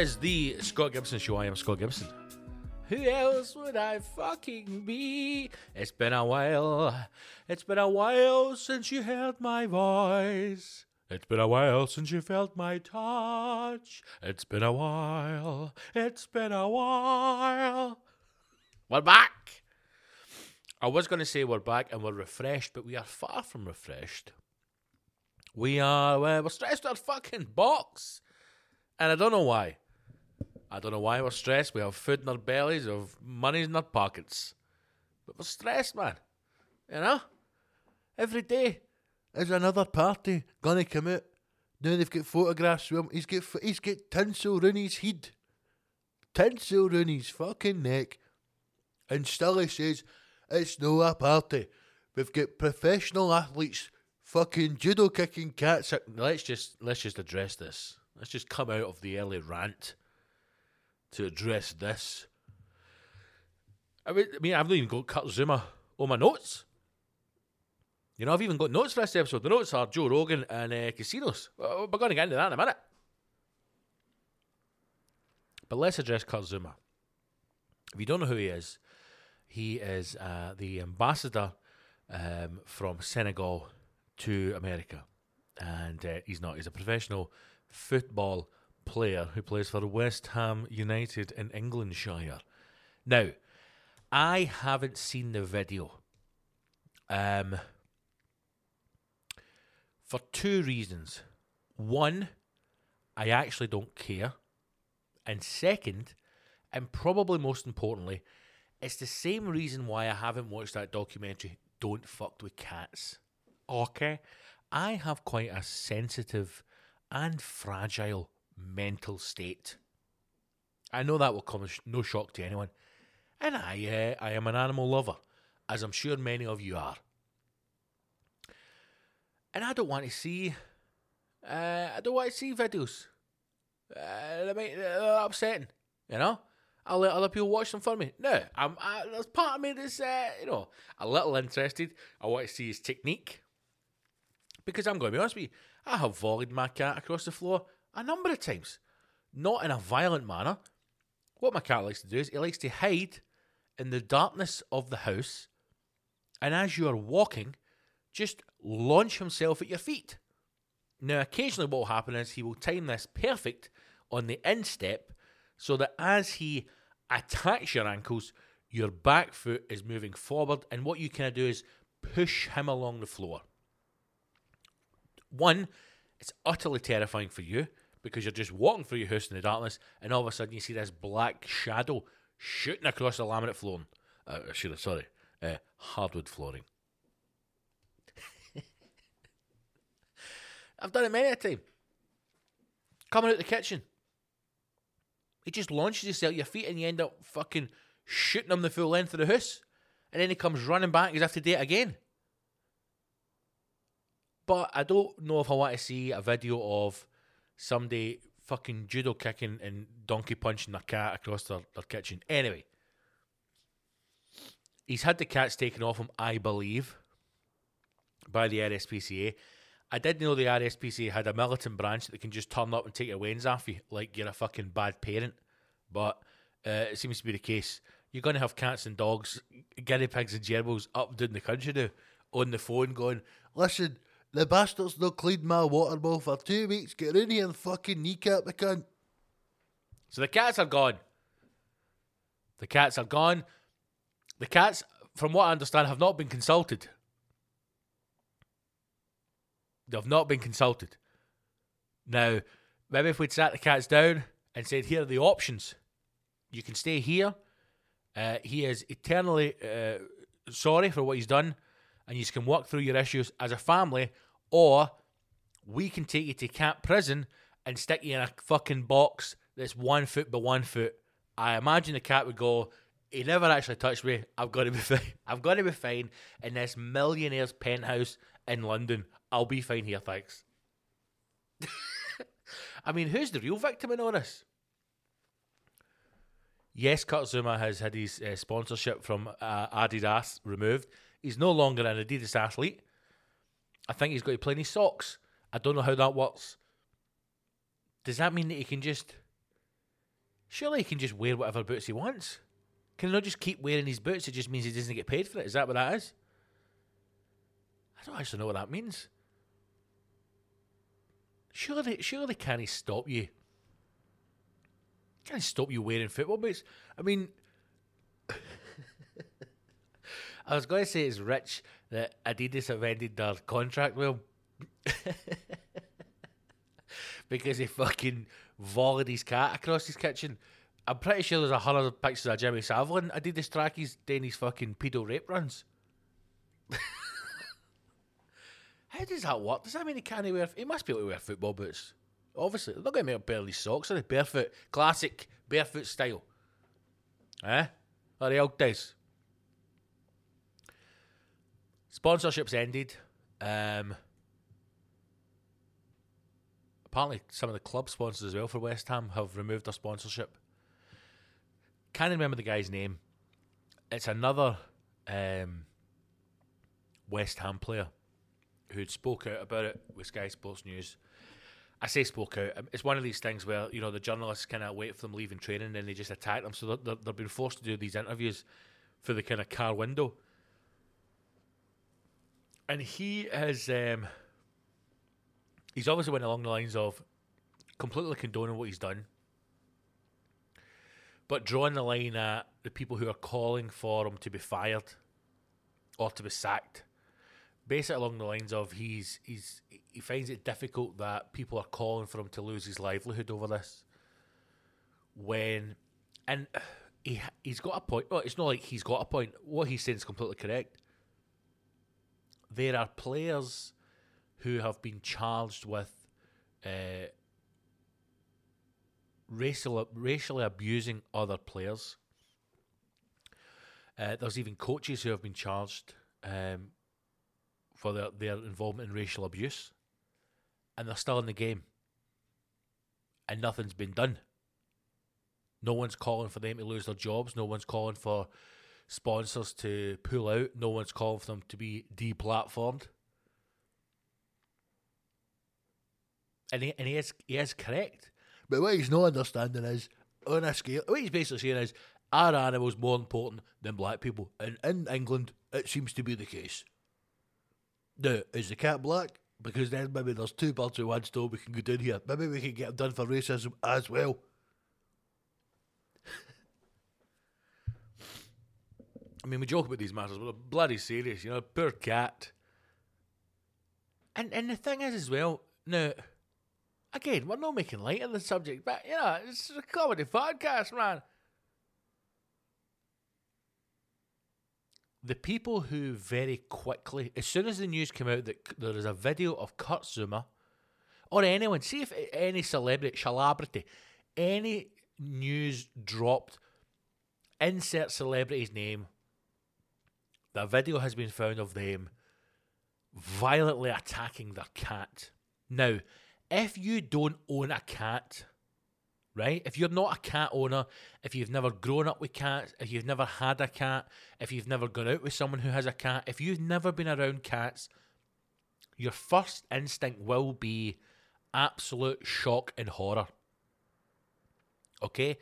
Is the Scott Gibson Show. I am Scott Gibson. Who else would I fucking be? It's been a while. It's been a while since you heard my voice. It's been a while since you felt my touch. It's been a while. It's been a while. We're back. I was going to say we're back and we're refreshed, but we are far from refreshed. We are, uh, we're stressed our fucking box. And I don't know why. I don't know why we're stressed. We have food in our bellies, we have money in our pockets. But we're stressed, man. You know? Every day is another party gonna come out. Now they've got photographs of him. He's got, he's got tinsel round his head. Tinsel round his fucking neck. And still he says, it's no a party. We've got professional athletes fucking judo kicking cats. Let's just let's just address this. Let's just come out of the early rant to address this. I mean, I mean I've not even got Kurt Zouma on my notes. You know, I've even got notes for this episode. The notes are Joe Rogan and uh, casinos. We're going to get into that in a minute. But let's address Kurt Zouma. If you don't know who he is, he is uh, the ambassador um, from Senegal to America. And uh, he's not, he's a professional football player who plays for West Ham United in Englandshire. Now, I haven't seen the video. Um, for two reasons. One, I actually don't care. And second, and probably most importantly, it's the same reason why I haven't watched that documentary, Don't Fuck with Cats. Okay? I have quite a sensitive and fragile mental state. I know that will come as no shock to anyone. And I, uh, I am an animal lover, as I'm sure many of you are. and I don't want to see. Uh, I don't want to see videos. Uh, they they're upsetting, you know. I'll let other people watch them for me. No, I'm. I, there's part of me that's, uh, you know, a little interested. I want to see his technique because I'm going to be honest with you. I have volleyed my cat across the floor a number of times, not in a violent manner. What my cat likes to do is he likes to hide in the darkness of the house, and as you are walking, just launch himself at your feet. Now, occasionally, what will happen is he will time this perfect on the instep so that as he attacks your ankles, your back foot is moving forward, and what you kind of do is push him along the floor. One, it's utterly terrifying for you because you're just walking through your house in the darkness, and all of a sudden you see this black shadow shooting across the laminate flooring. Uh, should have, sorry, uh, hardwood flooring. I've done it many a time. Coming out the kitchen. He just launches himself at your feet and you end up fucking shooting him the full length of the house. And then he comes running back as if to do it again. But I don't know if I want to see a video of somebody fucking judo kicking and donkey punching their cat across their, their kitchen. Anyway, he's had the cats taken off him, I believe, by the RSPCA. I did know the RSPCA had a militant branch that can just turn up and take your wains off you like you're a fucking bad parent. But uh, it seems to be the case. You're going to have cats and dogs, guinea pigs and gerbils up and down the country now on the phone going, listen, the bastard's not cleaned my water bowl for two weeks. Get in here and fucking kneecap the cunt. So the cats are gone. The cats are gone. The cats, from what I understand, have not been consulted. They've not been consulted. Now, maybe if we'd sat the cats down and said, here are the options. You can stay here. Uh, he is eternally uh, sorry for what he's done, and you can work through your issues as a family, or we can take you to camp prison and stick you in a fucking box that's one foot by one foot. I imagine the cat would go, he never actually touched me. I've got to be fine. I've got to be fine in this millionaire's penthouse in London. I'll be fine here, thanks. I mean, who's the real victim in all this? Yes, Kurt Zouma has had his uh, sponsorship from uh, Adidas removed. He's no longer an Adidas athlete. I think he's got to play in his socks. I don't know how that works. Does that mean that he can just. Surely he can just wear whatever boots he wants? Can he not just keep wearing his boots? It just means he doesn't get paid for it. Is that what that is? I don't actually know what that means. Surely, surely can he stop you? Can he stop you wearing football boots? I mean, I was going to say it's rich that Adidas have ended their contract with him. because he fucking volleyed his cat across his kitchen. I'm pretty sure there's a hundred pictures of Jimmy Savile in Adidas trackies doing his fucking pedo rape runs. How does that work? Does that mean he can't wear? He must be able to wear football boots. Obviously, Look at to make barely socks, are they? Barefoot, classic barefoot style. Eh? Are the old days. Sponsorships ended. Um, apparently, some of the club sponsors as well for West Ham have removed their sponsorship. Can't remember the guy's name. It's another um, West Ham player who'd spoke out about it with Sky Sports News. I say spoke out. um, It's one of these things where you know the journalists kind of wait for them leaving training, and then they just attack them. So they're, they're, they're being forced to do these interviews for the kind of car window. And he has, um, he's obviously went along the lines of completely condoning what he's done, but drawing the line at the people who are calling for him to be fired or to be sacked basically along the lines of he's he's he finds it difficult that people are calling for him to lose his livelihood over this. When and he he's got a point. Well, it's not like he's got a point. What he's saying is completely correct. There are players who have been charged with uh, racial racially abusing other players. Uh, there's even coaches who have been charged um, for their, their involvement in racial abuse, and they're still in the game, and nothing's been done. No one's calling for them to lose their jobs. No one's calling for sponsors to pull out. No one's calling for them to be deplatformed. And he, and he is he is correct. But what he's not understanding is on a scale what he's basically saying is are animals more important than black people? And in England it seems to be the case. Now, is the cat black? Because then maybe there's two birds with one stone we can go down here. Maybe we can get them done for racism as well. I mean, we joke about these matters, but they're bloody serious, you know. Poor cat. And and the thing is, as well, now, again, we're not making light of the subject, but you know, it's a comedy podcast, man. The people who very quickly, as soon as the news came out that there is a video of Kurt Zouma, or anyone, see if any celebrity, celebrity, any news dropped, insert celebrity's name, the video has been found of them violently attacking their cat. Now, if you don't own a cat, right? If you're not a cat owner, if you've never grown up with cats, if you've never had a cat, if you've never gone out with someone who has a cat, if you've never been around cats, your first instinct will be absolute shock and horror. Okay?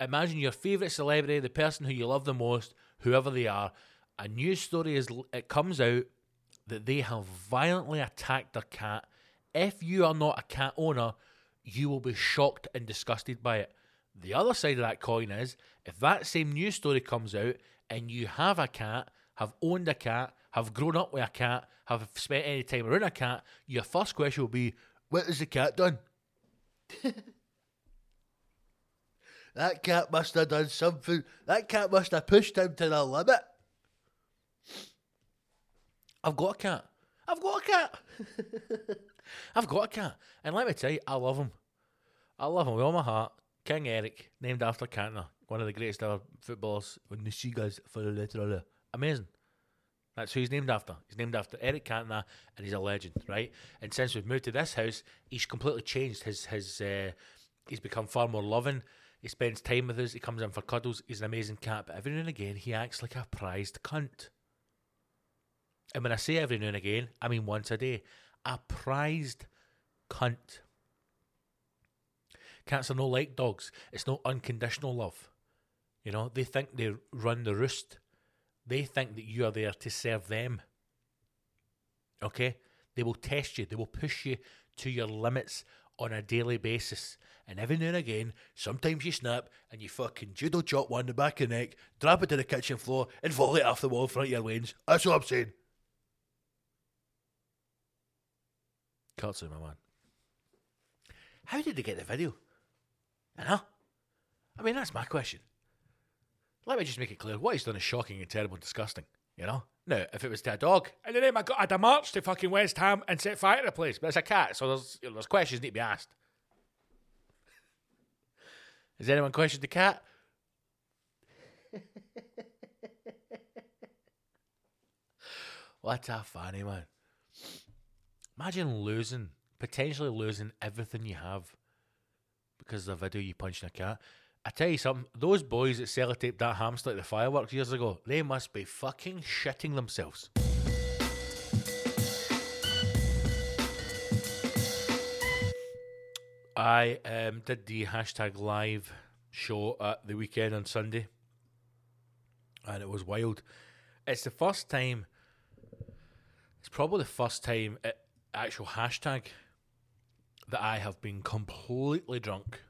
Imagine your favourite celebrity, the person who you love the most, whoever they are, a news story is it comes out that they have violently attacked their cat. If you are not a cat owner, you will be shocked and disgusted by it. The other side of that coin is if that same news story comes out and you have a cat, have owned a cat, have grown up with a cat, have spent any time around a cat, your first question will be, What has the cat done? that cat must have done something. That cat must have pushed him to the limit. I've got a cat. I've got a cat. I've got a cat. And let me tell you, I love him. I love him with all my heart. King Eric, named after Cantona, one of the greatest ever footballers. When the sea guys for the letter of Amazing. That's who he's named after. He's named after Eric Cantona, and he's a legend, right? And since we've moved to this house, he's completely changed. His his uh, he's become far more loving. He spends time with us. He comes in for cuddles. He's an amazing cat, but every now and again he acts like a prized cunt. And when I say every now and again, I mean once a day. A prized cunt. Cats are no like dogs. It's no unconditional love. You know, they think they run the roost. They think that you are there to serve them. Okay? They will test you, they will push you to your limits on a daily basis. And every now and again, sometimes you snap and you fucking judo chop one in the back of the neck, drop it to the kitchen floor, and volley it off the wall in front of your lanes. That's what I'm saying. Katsu, my man. How did they get the video? You know? I mean, that's my question. Let me just make it clear what he's done is shocking and terrible and disgusting. You know? Now, if it was to a dog, and then I got a march to fucking West Ham and set fire to the place, but it's a cat, so there's you know, there's questions need to be asked. Has anyone questioned the cat? what a funny man. Imagine losing, potentially losing everything you have because of the video you punched a cat. I tell you something, those boys that sellotaped that hamster at the fireworks years ago, they must be fucking shitting themselves. I um, did the hashtag live show at the weekend on Sunday, and it was wild. It's the first time, it's probably the first time at actual hashtag that I have been completely drunk.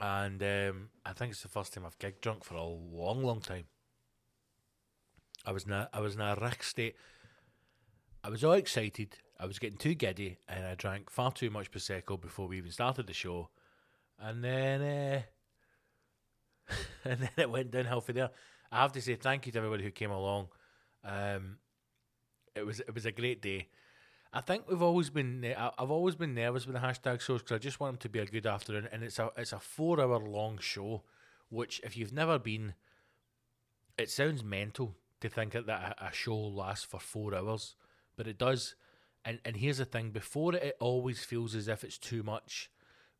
And um, I think it's the first time I've gig drunk for a long, long time. I was in a, I was in a wreck state. I was all excited. I was getting too giddy, and I drank far too much prosecco before we even started the show. And then, uh, and then it went downhill from there. I have to say thank you to everybody who came along. Um, it was it was a great day. I think we've always been. I've always been nervous with the hashtag shows because I just want them to be a good afternoon, and it's a it's a four hour long show, which if you've never been, it sounds mental, to think that a, a show lasts for four hours, but it does. And and here's the thing: before it, it always feels as if it's too much,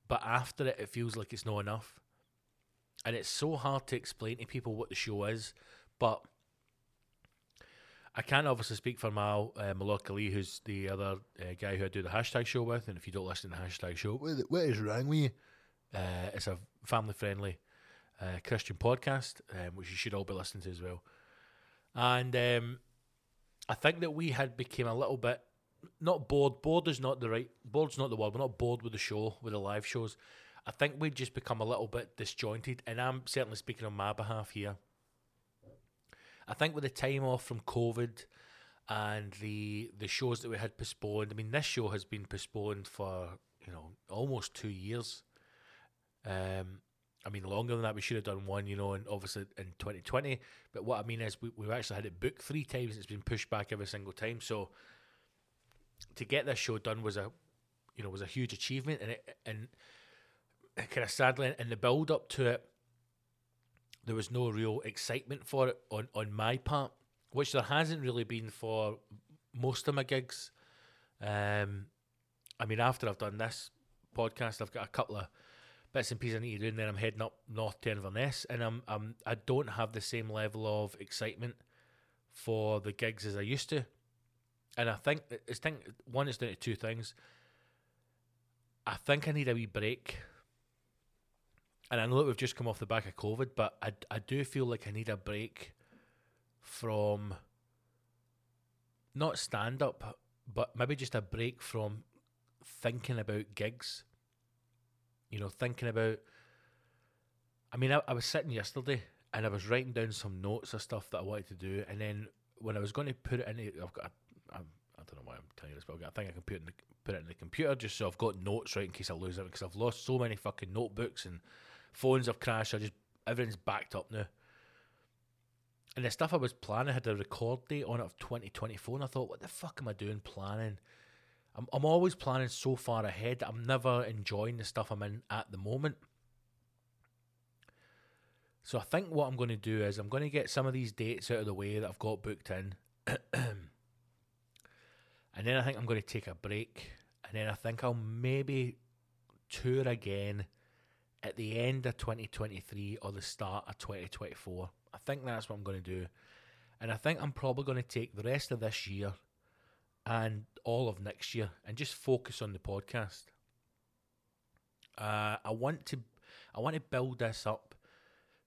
but after it, it feels like it's not enough. And it's so hard to explain to people what the show is, but I can't obviously speak for Mal uh, who's the other uh, guy who I do the hashtag show with. And if you don't listen to the hashtag show, what, what is wrong with you? Uh, it's a family friendly uh, Christian podcast, um, which you should all be listening to as well. And um, I think that we had became a little bit not bored. Bored is not the right. Bored's not the word. We're not bored with the show, with the live shows. I think we'd just become a little bit disjointed, and I'm certainly speaking on my behalf here. I think with the time off from COVID and the the shows that we had postponed, I mean, this show has been postponed for you know almost two years. Um, I mean, longer than that, we should have done one, you know, and obviously in 2020. But what I mean is, we, we've actually had it booked three times. It's been pushed back every single time. So to get this show done was a, you know, was a huge achievement, and it and kind of sadly, in the build up to it, there was no real excitement for it on on my part, which there hasn't really been for most of my gigs. Um, I mean, after I've done this podcast, I've got a couple of bits and pieces I need to do, and then I'm heading up north to Inverness, and I'm, I'm I don't have the same level of excitement for the gigs as I used to, and I think it's think one is down to two things. I think I need a wee break, and I know that we've just come off the back of COVID, but I I do feel like I need a break from not stand up, but maybe just a break from thinking about gigs you know, thinking about. I mean, I, I was sitting yesterday and I was writing down some notes of stuff that I wanted to do, and then when I was going to put it in, I've got. A, I, don't know why I'm telling you this, but I think I can put it in the, put it in the computer just so I've got notes right in case I lose it because I've lost so many fucking notebooks and phones have crashed. I just everything's backed up now. And the stuff I was planning had a record date on it of 2024, and I thought, what the fuck am I doing planning I'm, I'm always planning so far ahead. I'm never enjoying the stuff I'm in at the moment. So I think what I'm going to do is I'm going to get some of these dates out of the way that I've got booked in. and then I think I'm going to take a break. And then I think I'll maybe tour again at the end of 2023 or the start of 2024. I think that's what I'm going to do. And I think I'm probably going to take the rest of this year and all of next year and just focus on the podcast. Uh, I want to I want to build this up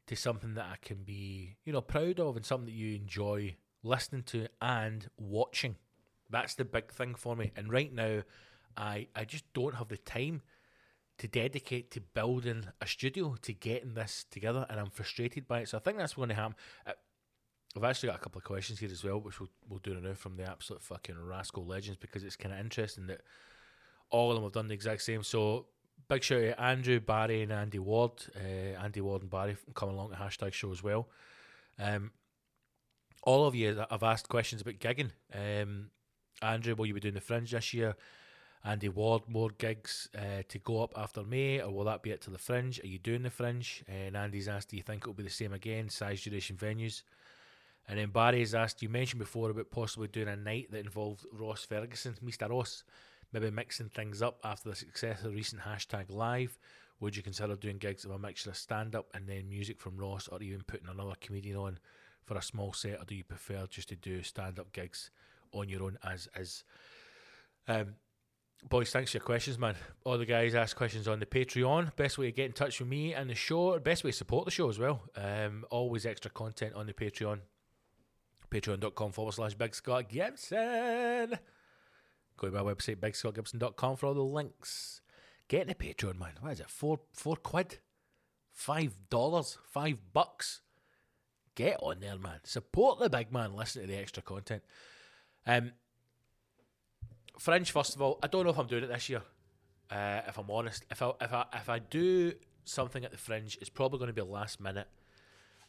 to something that I can be, you know, proud of and something that you enjoy listening to and watching. That's the big thing for me. And right now, I I just don't have the time to dedicate to building a studio to getting this together, and I'm frustrated by it. So I think that's going to happen. Uh, I've actually got a couple of questions here as well, which we'll, we'll do now from the absolute fucking rascal legends because it's kind of interesting that all of them have done the exact same. So, big shout out to Andrew, Barry, and Andy Ward. Uh, Andy Ward and Barry coming along to hashtag show as well. Um, all of you have asked questions about gigging. Um, Andrew, will you be doing the Fringe this year? Andy Ward, more gigs uh, to go up after May, or will that be it to the Fringe? Are you doing the Fringe? And Andy's asked, do you think it'll be the same again? Size, duration, venues? And then Barry's asked, you mentioned before about possibly doing a night that involved Ross Ferguson, Mr. Ross, maybe mixing things up after the success of the recent hashtag live. Would you consider doing gigs of a mixture of stand up and then music from Ross, or even putting another comedian on for a small set, or do you prefer just to do stand up gigs on your own as is? Um, boys, thanks for your questions, man. All the guys ask questions on the Patreon. Best way to get in touch with me and the show, best way to support the show as well. Um, always extra content on the Patreon patreon.com forward slash Big Scott Gibson. Go to my website, bigscottgibson.com for all the links. Get the Patreon, man. What is it? Four four quid? Five dollars? Five bucks? Get on there, man. Support the big man. Listen to the extra content. Um, Fringe, first of all, I don't know if I'm doing it this year. Uh, if I'm honest, if I if I if I do something at the Fringe, it's probably going to be last minute,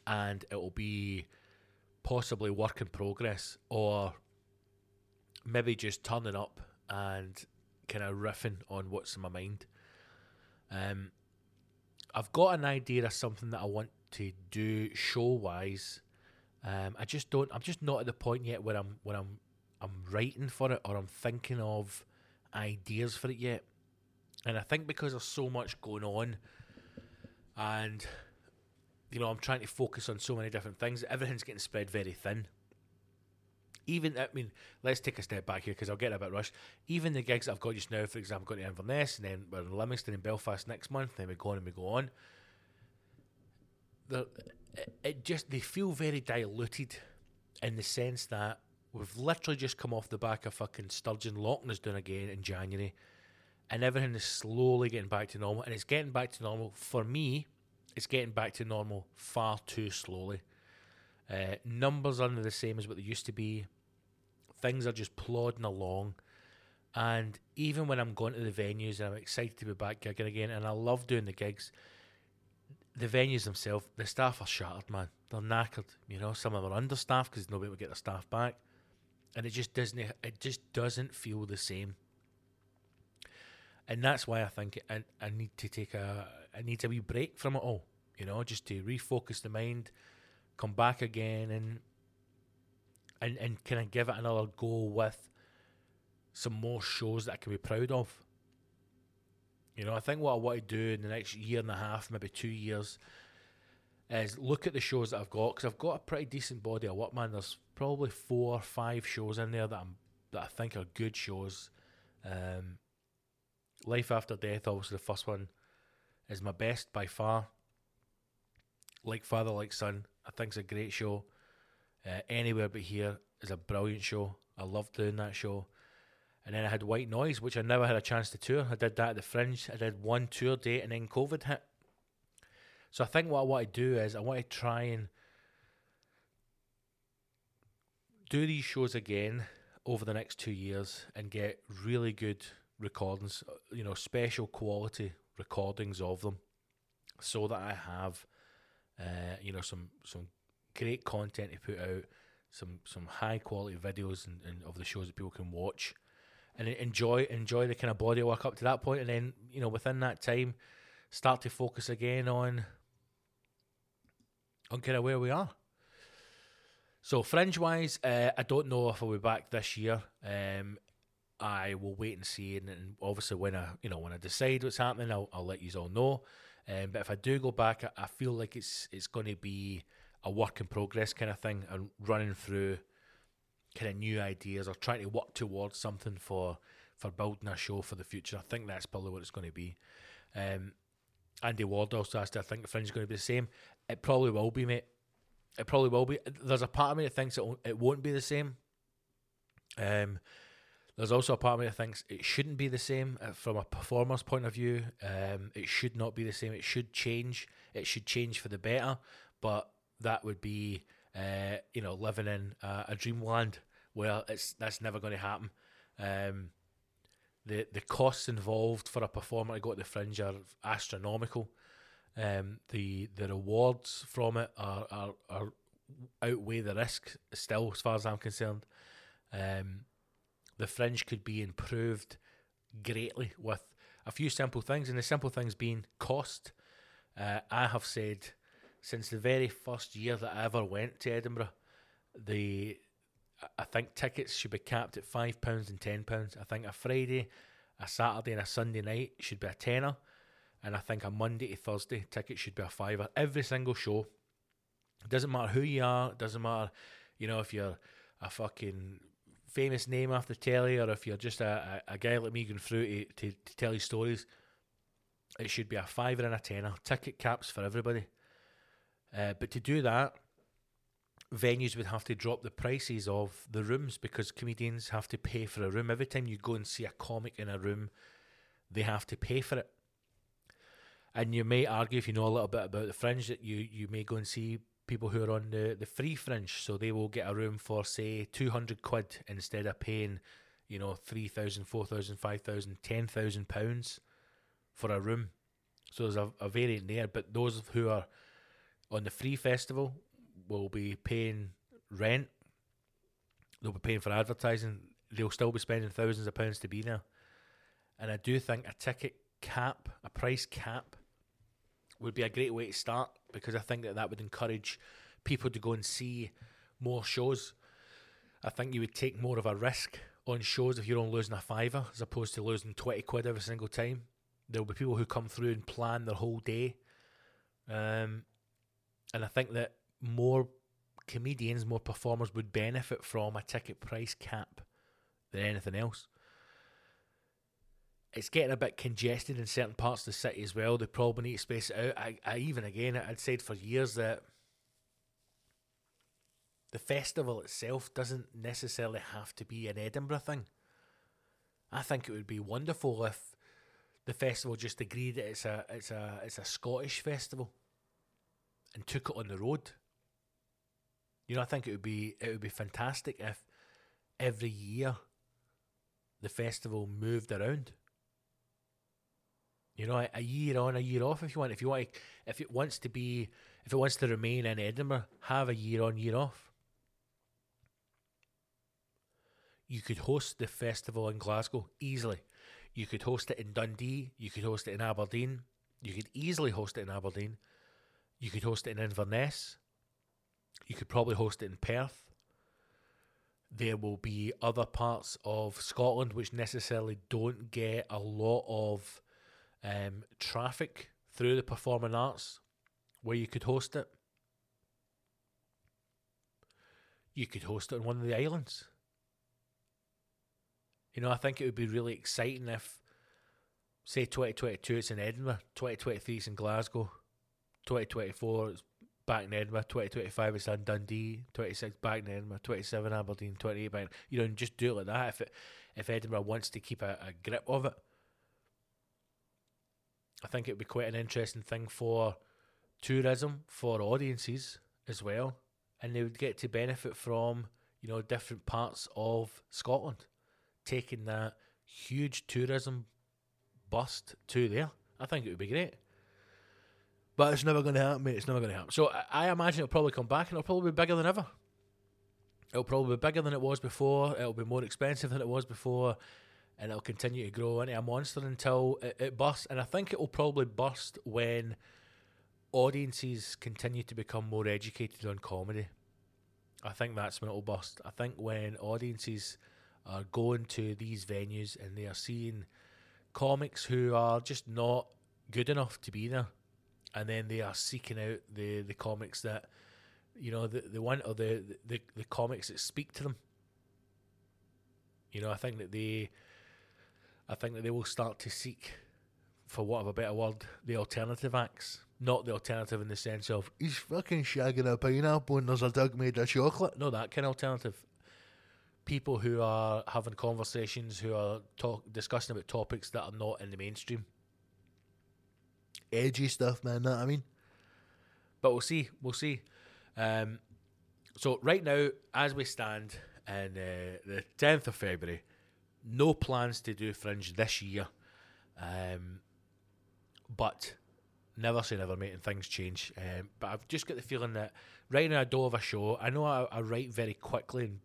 and it will be possibly work in progress or maybe just turning up and kind of riffing on what's in my mind. Um, I've got an idea of something that I want to do show wise Um, I just don't. I'm just not at the point yet where I'm where I'm I'm writing for it or I'm thinking of ideas for it yet. And I think because there's so much going on, and you know I'm trying to focus on so many different things, everything's getting spread very thin. Even I mean, let's take a step back here because I'll get a bit rushed. Even the gigs I've got just now, for example, going to Inverness, and then we're in Livingston and Belfast next month. Then we go on and we go on. It just they feel very diluted in the sense that we've literally just come off the back of fucking Sturgeon locking us down again in January, and everything is slowly getting back to normal. And it's getting back to normal for me. It's getting back to normal far too slowly. Uh, numbers aren't the same as what they used to be. Things are just plodding along. And even when I'm going to the venues and I'm excited to be back gigging again, and I love doing the gigs, the venues themselves, the staff are shattered, man. They're knackered. You know, some of them are understaffed because nobody will get their staff back, and it just doesn't. It just doesn't feel the same. And that's why I think I, I need to take a I need a wee break from it all. You know, just to refocus the mind, come back again, and and and kind of give it another go with some more shows that I can be proud of. You know, I think what I want to do in the next year and a half, maybe two years, is look at the shows that I've got because I've got a pretty decent body of work, man. There's probably four or five shows in there that I'm that I think are good shows. Um, Life After Death, obviously the first one, is my best by far. Like Father, Like Son, I think it's a great show. Uh, Anywhere But Here is a brilliant show. I love doing that show. And then I had White Noise, which I never had a chance to tour. I did that at the Fringe. I did one tour date and then COVID hit. So I think what I want to do is I want to try and do these shows again over the next two years and get really good recordings, you know, special quality recordings of them, so that I have, uh, you know, some some great content to put out, some some high quality videos and, and of the shows that people can watch and enjoy enjoy the kind of body work up to that point, and then you know within that time, start to focus again on of where we are. So fringe wise, uh, I don't know if I'll be back this year. Um, I will wait and see, and, and, obviously when I you know when I decide what's happening, I'll, I'll let you all know. Um, but if I do go back, I, I feel like it's it's going to be a work in progress kind of thing, and running through kind of new ideas or trying to work towards something for for building a show for the future. I think that's probably what it's going to be. Um, Andy Ward also asked, I think the Fringe is going to be the same. It probably will be, mate. It probably will be. There's a part of me that thinks it, it won't be the same. Um, there's also a part of me that thinks it shouldn't be the same uh, from a performer's point of view. Um, it should not be the same. It should change. It should change for the better. But that would be uh, you know, living in a dreamland where it's that's never going to happen. Um, the the costs involved for a performer to go to the fringe are astronomical. Um, the the rewards from it are, are, are outweigh the risk still, as far as I'm concerned. Um, the fringe could be improved greatly with a few simple things, and the simple things being cost. Uh, I have said since the very first year that I ever went to Edinburgh, the I think tickets should be capped at five pounds and ten pounds. I think a Friday, a Saturday, and a Sunday night should be a tenner, and I think a Monday to Thursday ticket should be a fiver. Every single show. It doesn't matter who you are. It doesn't matter, you know, if you're a fucking famous name after telly or if you're just a, a, a guy like me going through to, to, to tell you stories. It should be a fiver and a tenner. Ticket caps for everybody. Uh, but to do that, venues would have to drop the prices of the rooms because comedians have to pay for a room. Every time you go and see a comic in a room, they have to pay for it. And you may argue, if you know a little bit about the fringe, that you, you may go and see people who are on the, the free fringe. So they will get a room for, say, 200 quid instead of paying, you know, 3,000, 4,000, 5,000, 10,000 pounds for a room. So there's a, a variant there. But those who are on the free festival will be paying rent. They'll be paying for advertising. They'll still be spending thousands of pounds to be there. And I do think a ticket cap, a price cap, would be a great way to start because I think that that would encourage people to go and see more shows. I think you would take more of a risk on shows if you're only losing a fiver as opposed to losing 20 quid every single time. There'll be people who come through and plan their whole day. Um, and I think that more comedians, more performers would benefit from a ticket price cap than anything else. It's getting a bit congested in certain parts of the city as well. They probably need to space it out. I, I even again, I'd said for years that the festival itself doesn't necessarily have to be an Edinburgh thing. I think it would be wonderful if the festival just agreed that it's a it's a it's a Scottish festival and took it on the road. You know, I think it would be it would be fantastic if every year the festival moved around. You know, a, year on, a year off if you want. If you want, if it wants to be, if it wants to remain in Edinburgh, have a year on, year off. You could host the festival in Glasgow easily. You could host it in Dundee. You could host it in Aberdeen. You could easily host it in Aberdeen. You could host it in Inverness. You could probably host it in Perth. There will be other parts of Scotland which necessarily don't get a lot of um, traffic through the performing arts where you could host it. You could host it on one of the islands. You know, I think it would be really exciting if, say, 2022 it's in Edinburgh, 2023 it's in Glasgow, 2024 it's back in Edinburgh, 2025 it's in Dundee, 26 back in Edinburgh, 27 Aberdeen, 28 back. You know, and just do it like that if it, if Edinburgh wants to keep a, a grip of it. I think it would be quite an interesting thing for tourism, for audiences as well, and they would get to benefit from you know different parts of Scotland taking that huge tourism bust to there. I think it would be great. But it's never going to happen, mate. It's never going to happen. So I, I imagine it'll probably come back and it'll probably be bigger than ever. It'll probably be bigger than it was before. It'll be more expensive than it was before. And it'll continue to grow into a monster until it, it busts. And I think it will probably bust when audiences continue to become more educated on comedy. I think that's when it'll bust. I think when audiences are going to these venues and they are seeing comics who are just not good enough to be there, and then they are seeking out the the comics that you know the the one or the the the comics that speak to them. You know, I think that they, I think that they will start to seek, for want of a better word, the alternative acts. Not the alternative in the sense of he's fucking shagging a pineapple and there's a dog made of chocolate. No, that kind of alternative people who are having conversations, who are talk discussing about topics that are not in the mainstream. Edgy stuff, man. What I mean? But we'll see. We'll see. Um, so right now, as we stand in uh, the tenth of February, no plans to do Fringe this year. Um, but never say never, mate, and things change. Um, but I've just got the feeling that right now I don't have a show. I know I, I write very quickly and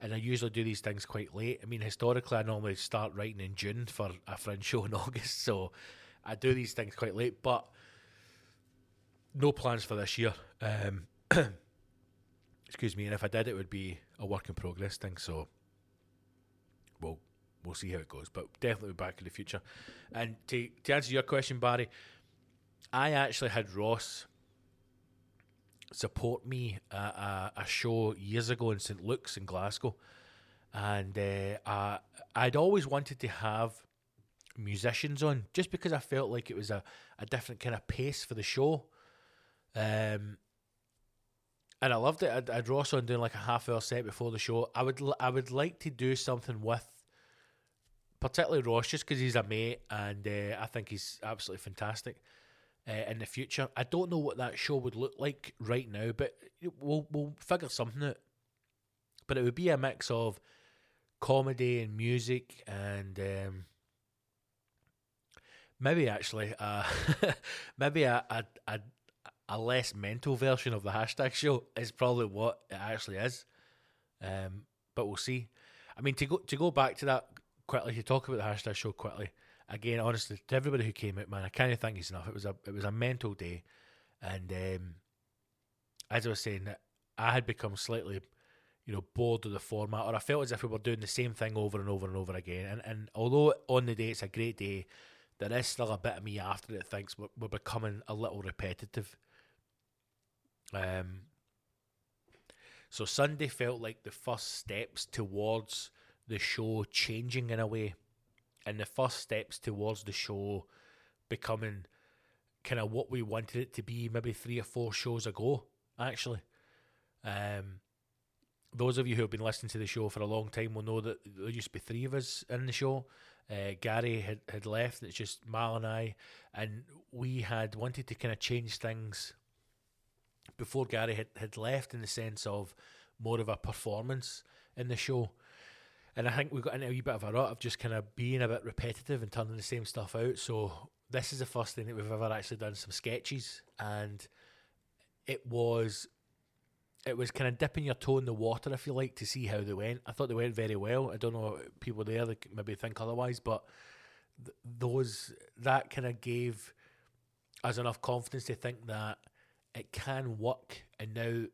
and I usually do these things quite late. I mean, historically, I normally start writing in June for a Fringe show in August, so I do these things quite late. But no plans for this year. Um, excuse me, and if I did, it would be a work in progress thing. So, we'll see how it goes. But definitely back in the future. And to to answer your question, Barry, I actually had Ross support me at a, a show years ago in St Luke's in Glasgow, and uh, I, I'd always wanted to have musicians on just because I felt like it was a, a different kind of pace for the show. Um, and I loved it. I'd, I'd Ross on doing like a half hour set before the show. I would I would like to do something with, particularly Ross, just because he's a mate and uh, I think he's absolutely fantastic uh, in the future. I don't know what that show would look like right now, but we'll we'll figure something out. But it would be a mix of comedy and music and um, maybe actually uh, maybe a, a, a a less mental version of the hashtag show is probably what it actually is. Um, but we'll see. I mean, to go to go back to that quickly, to talk about the hashtag show quickly again, honestly, to everybody who came out, man, I can't thank you enough. It was a it was a mental day, and um, as I was saying, I had become slightly, you know, bored of the format, or I felt as if we were doing the same thing over and over and over again. And and although on the day it's a great day, there is still a bit of me after it thinks we're, we're becoming a little repetitive. Um. So Sunday felt like the first steps towards the show changing in a way, and the first steps towards the show becoming kind of what we wanted it to be maybe three or four shows ago, actually. Um, those of you who have been listening to the show for a long time will know that there used to be three of us in the show. Uh, Gary had, had left, it's just Mal and I, and we had wanted to kind of change things before Gary had, had left in the sense of more of a performance in the show. And I think we've got into a wee bit of a rut of just kind of being a bit repetitive and turning the same stuff out. So this is the first thing that we've ever actually done some sketches, and it was it was kind of dipping your toe in the water, if you like, to see how they went. I thought they went very well. I don't know people there that maybe think otherwise, but th- those that kind of gave us enough confidence to think that it can work, and now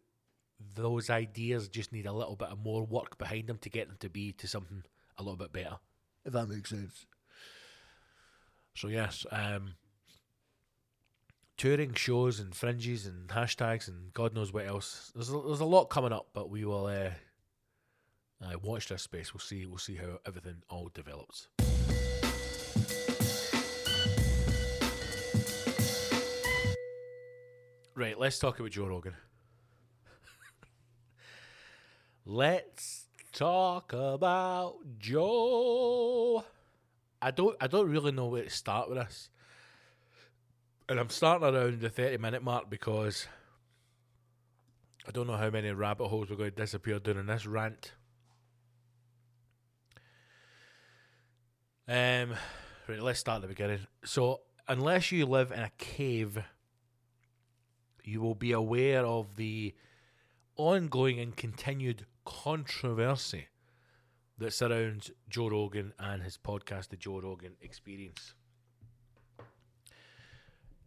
those ideas just need a little bit of more work behind them to get them to be to something a little bit better, if that makes sense. So yes, um, touring shows and fringes and hashtags and God knows what else. There's a, there's a lot coming up, but we will uh, uh, watch this space. We'll see. We'll see how everything all develops. Right, let's talk about Joe Rogan. Let's talk about Joe. I don't I don't really know where to start with this. And I'm starting around the 30 minute mark because I don't know how many rabbit holes we're going to disappear during this rant. Um, right, let's start at the beginning. So, unless you live in a cave, you will be aware of the ongoing and continued controversy that surrounds Joe Rogan and his podcast, The Joe Rogan Experience.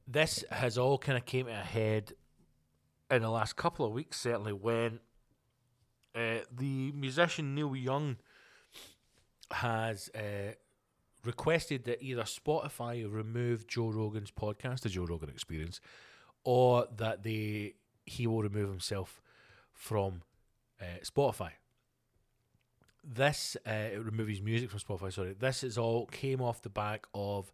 This has all kind of came to a head in the last couple of weeks, certainly, when uh, the musician Neil Young has uh, requested that either Spotify remove Joe Rogan's podcast, The Joe Rogan Experience, or that they he will remove himself from uh, Spotify this uh, remove music from Spotify. Sorry, this is all came off the back of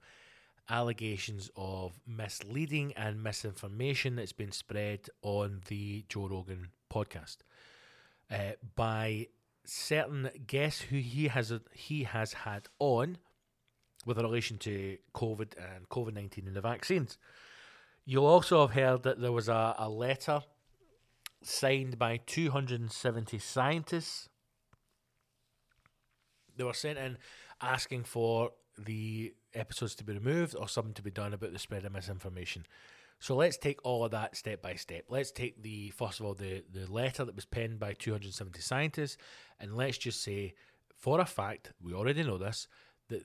allegations of misleading and misinformation that's been spread on the Joe Rogan podcast uh, by certain guests who he has he has had on with relation to COVID and COVID nineteen and the vaccines. You'll also have heard that there was a, a letter signed by 270 scientists they were sent in asking for the episodes to be removed or something to be done about the spread of misinformation. So let's take all of that step by step. Let's take the first of all the, the letter that was penned by 270 scientists, and let's just say for a fact, we already know this, that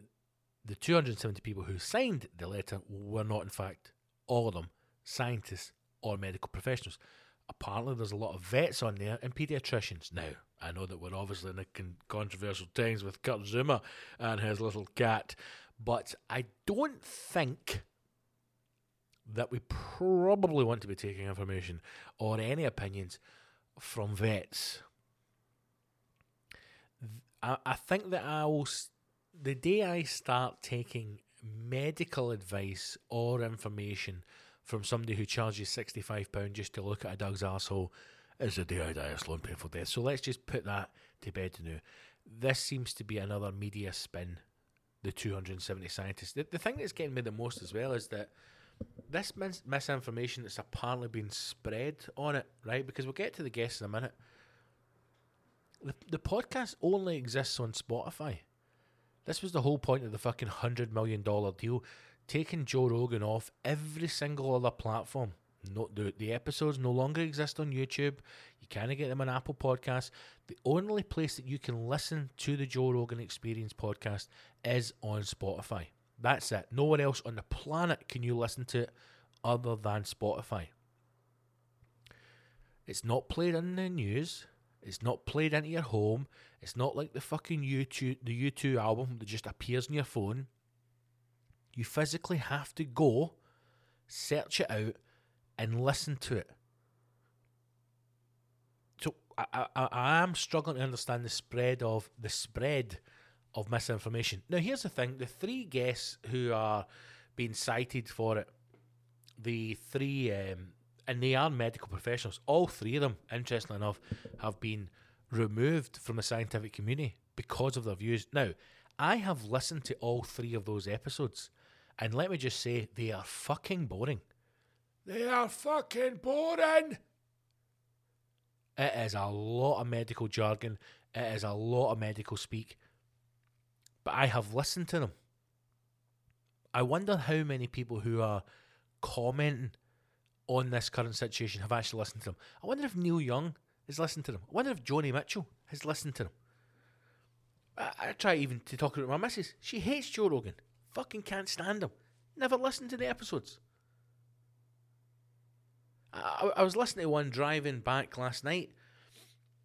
the 270 people who signed the letter were not in fact all of them scientists or medical professionals. Apparently there's a lot of vets on there and pediatricians. Now, I know that we're obviously in the con- controversial times with Kurt Zouma and his little cat, but I don't think that we probably want to be taking information or any opinions from vets. I, I think that I will, the day I start taking medical advice or information from somebody who charges £65 just to look at a dog's asshole is the day I die a slow and painful death. So let's just put that to bed now. This seems to be another media spin, the 270 scientists. The, the thing that's getting me the most as well is that this mis- misinformation that's apparently been spread on it, right? Because we'll get to the guests in a minute. The, the podcast only exists on Spotify. This was the whole point of the fucking $100 million deal. Taking Joe Rogan off every single other platform no, the, the episodes no longer exist on YouTube. You can't get them on Apple Podcasts. The only place that you can listen to the Joe Rogan Experience podcast is on Spotify. That's it. Nowhere else on the planet can you listen to it other than Spotify. It's not played in the news. It's not played into your home. It's not like the fucking YouTube the U2 album that just appears on your phone. You physically have to go, search it out, and listen to it. So I, I, I am struggling to understand the spread of the spread of misinformation. Now here's the thing: the three guests who are being cited for it, the three, um, and they are medical professionals. All three of them, interestingly enough, have been removed from the scientific community because of their views. Now, I have listened to all three of those episodes, and let me just say, they are fucking boring. They are fucking boring. It is a lot of medical jargon. It is a lot of medical speak. But I have listened to them. I wonder how many people who are commenting on this current situation have actually listened to them. I wonder if Neil Young has listened to them. I wonder if Joni Mitchell has listened to them. I, I try even to talk about my missus. She hates Joe Rogan. Fucking can't stand him. Never listened to the episodes. I, I was listening to one driving back last night,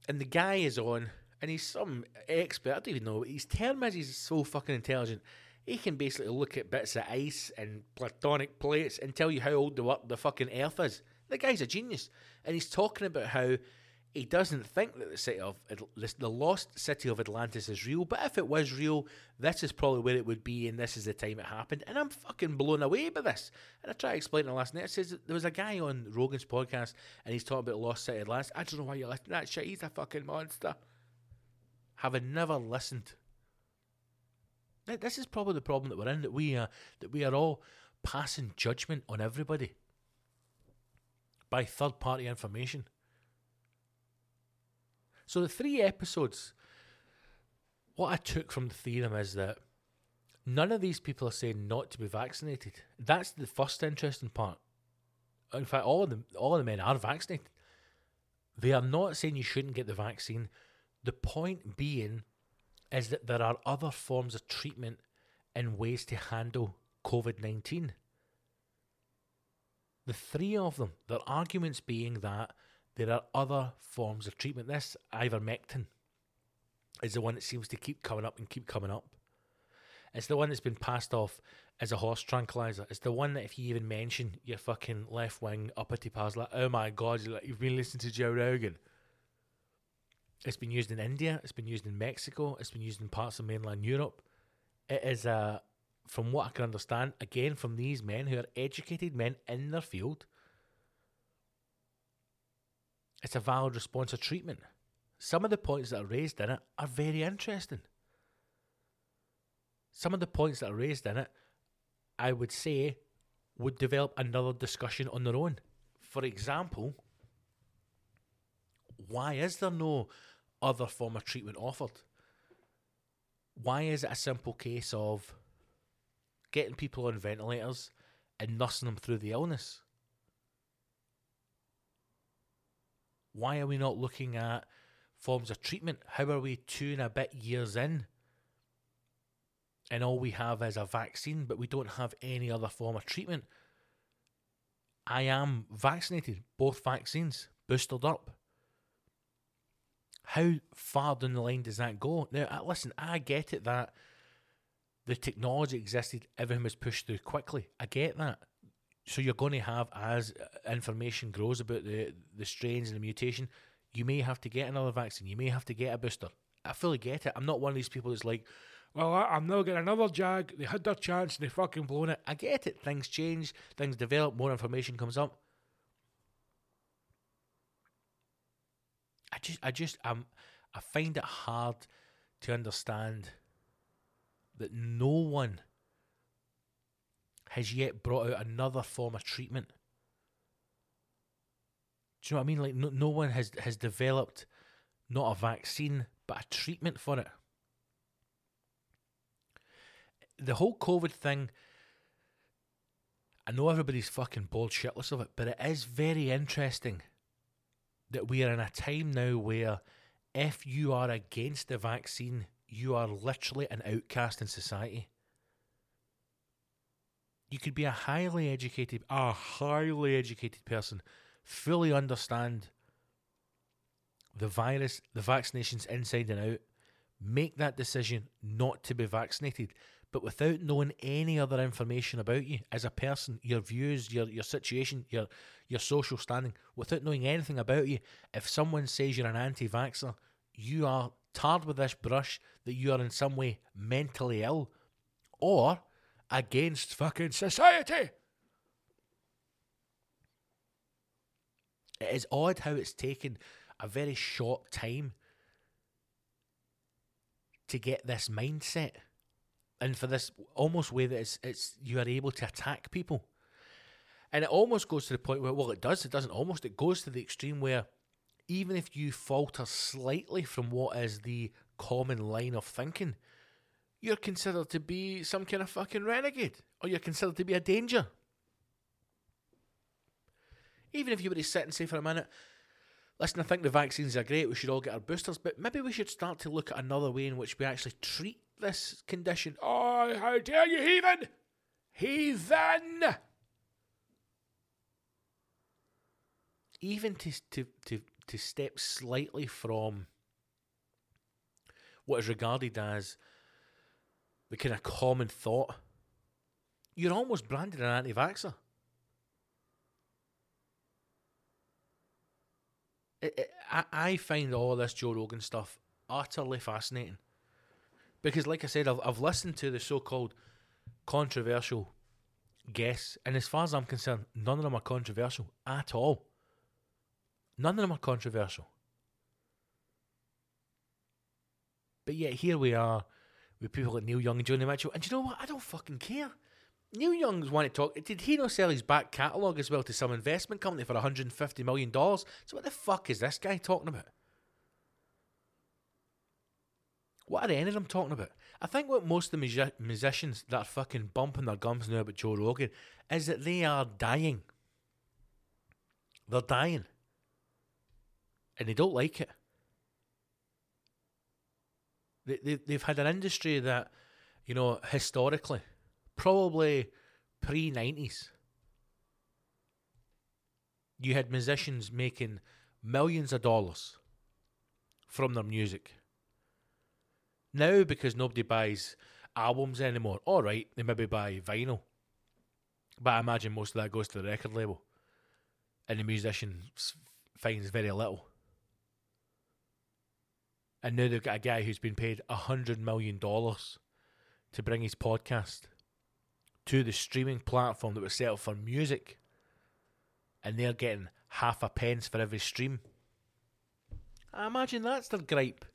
and the guy is on, and he's some expert. I don't even know. His term is he's so fucking intelligent. He can basically look at bits of ice and platonic plates and tell you how old the the fucking Earth is. The guy's a genius, and he's talking about how he doesn't think that the city of the lost city of Atlantis is real. But if it was real, this is probably where it would be, and this is the time it happened. And I'm fucking blown away by this. And I try to explain it last night. It says there was a guy on Rogan's podcast, and he's talking about lost city of Atlantis. I don't know why you're listening to that shit. He's a fucking monster. Having never listened. This is probably the problem that we're in. That we are that we are all passing judgment on everybody by third party information. So the three episodes, what I took from the them is that none of these people are saying not to be vaccinated. That's the first interesting part. In fact, all of them, all of the men are vaccinated. They are not saying you shouldn't get the vaccine. The point being is that there are other forms of treatment and ways to handle COVID 19. The three of them, their arguments being that there are other forms of treatment. This ivermectin is the one that seems to keep coming up and keep coming up. It's the one that's been passed off as a horse tranquilizer. It's the one that if you even mention your fucking left wing uppity pals, like, oh my god, you've been listening to Joe Rogan. It's been used in India. It's been used in Mexico. It's been used in parts of mainland Europe. It is a, from what I can understand, again from these men who are educated men in their field, it's a valid response to treatment. Some of the points that are raised in it are very interesting. Some of the points that are raised in it, I would say, would develop another discussion on their own. For example, why is there no other form of treatment offered? Why is it a simple case of getting people on ventilators and nursing them through the illness? Why are we not looking at forms of treatment? How are we two and a bit years in? And all we have is a vaccine, but we don't have any other form of treatment. I am vaccinated, both vaccines, boosted up. How far down the line does that go? Now, listen, I get it that the technology existed, everything was pushed through quickly. I get that so you're going to have as information grows about the the strains and the mutation, you may have to get another vaccine. You may have to get a booster. I fully get it. I'm not one of these people that's like, well, I'm now getting another jag. They had their chance and they fucking blown it. I get it. Things change. Things develop. More information comes up. I just, I just, um, I find it hard to understand that no one has yet brought out another form of treatment. Do you know what I mean? Like no, no one has has developed not a vaccine but a treatment for it. The whole COVID thing. I know everybody's fucking bored shitless of it, but it is very interesting that we are in a time now where if you are against the vaccine, you are literally an outcast in society you could be a highly educated, a highly educated person, fully understand the virus, the vaccinations inside and out, make that decision not to be vaccinated, but without knowing any other information about you as a person, your views, your your situation, your your social standing, without knowing anything about you, if someone says you're an anti-vaxxer, you are tarred with this brush that you are in some way mentally ill or against fucking society. It is odd how it's taken a very short time to get this mindset and for this almost way that it's, it's you are able to attack people and it almost goes to the point where well it does it doesn't almost it goes to the extreme where even if you falter slightly from what is the common line of thinking you're considered to be some kind of fucking renegade or you're considered to be a danger even if you were to sit and say for a minute listen, I think the vaccines are great. We should all get our boosters, but maybe we should start to look at another way in which we actually treat this condition. Oh, how dare you, heathen! Heathen! Even to, to, to, to step slightly from what is regarded as the kind of common thought, you're almost branded an anti vaxxer. I, I find all this Joe Rogan stuff utterly fascinating because, like I said, I've, I've listened to the so-called controversial guests, and as far as I'm concerned, none of them are controversial at all. None of them are controversial. But yet here we are with people like Neil Young and Joni Mitchell, and you know what? I don't fucking care. Neil Young's want to talk. Did he not sell his back catalogue as well to some investment company for $150 million? So what the fuck is this guy talking about? What are any of them talking about? I think what most of the music- musicians that are fucking bumping their gums now about Joe Rogan is that they are dying. They're dying. And they don't like it. They, they, they've had an industry that, you know, historically probably pre 90s. You had musicians making millions of dollars from their music. Now, because nobody buys albums anymore, alright, they maybe buy vinyl. But I imagine most of that goes to the record label. And the musician finds very little. And now they've got a guy who's been paid a hundred million dollars to bring his podcast to the streaming platform that was set up for music, and they're getting half a pence for every stream. I imagine that's their gripe.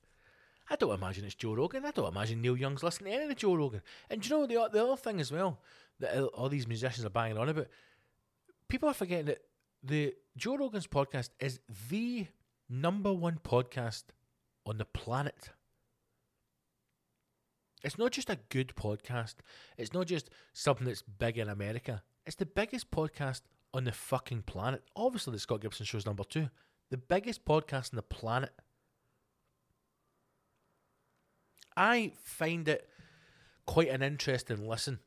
I don't imagine it's Joe Rogan. I don't imagine Neil Young's listening to any of Joe Rogan. And do you know the the other thing as well that all these musicians are banging on about? People are forgetting that the Joe Rogan's podcast is the number one podcast on the planet. It's not just a good podcast. It's not just something that's big in America. It's the biggest podcast on the fucking planet. Obviously, the Scott Gibson Show's number two. The biggest podcast on the planet. I find it quite an interesting listen.